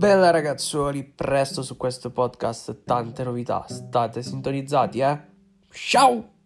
Bella ragazzuoli, presto su questo podcast tante novità, state sintonizzati eh? Ciao!